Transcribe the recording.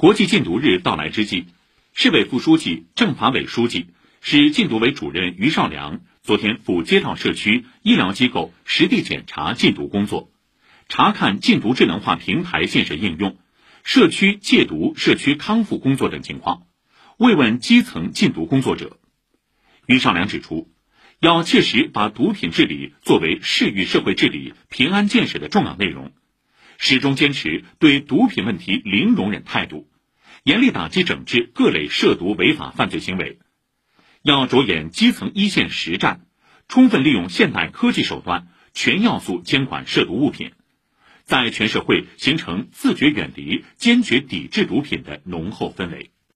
国际禁毒日到来之际，市委副书记、政法委书记、市禁毒委主任于绍良昨天赴街道社区、医疗机构实地检查禁毒工作，查看禁毒智能化平台建设应用、社区戒毒、社区康复工作等情况，慰问基层禁毒工作者。于绍良指出，要切实把毒品治理作为市域社会治理、平安建设的重要内容，始终坚持对毒品问题零容忍态度。严厉打击整治各类涉毒违法犯罪行为，要着眼基层一线实战，充分利用现代科技手段，全要素监管涉毒物品，在全社会形成自觉远离、坚决抵制毒品的浓厚氛围。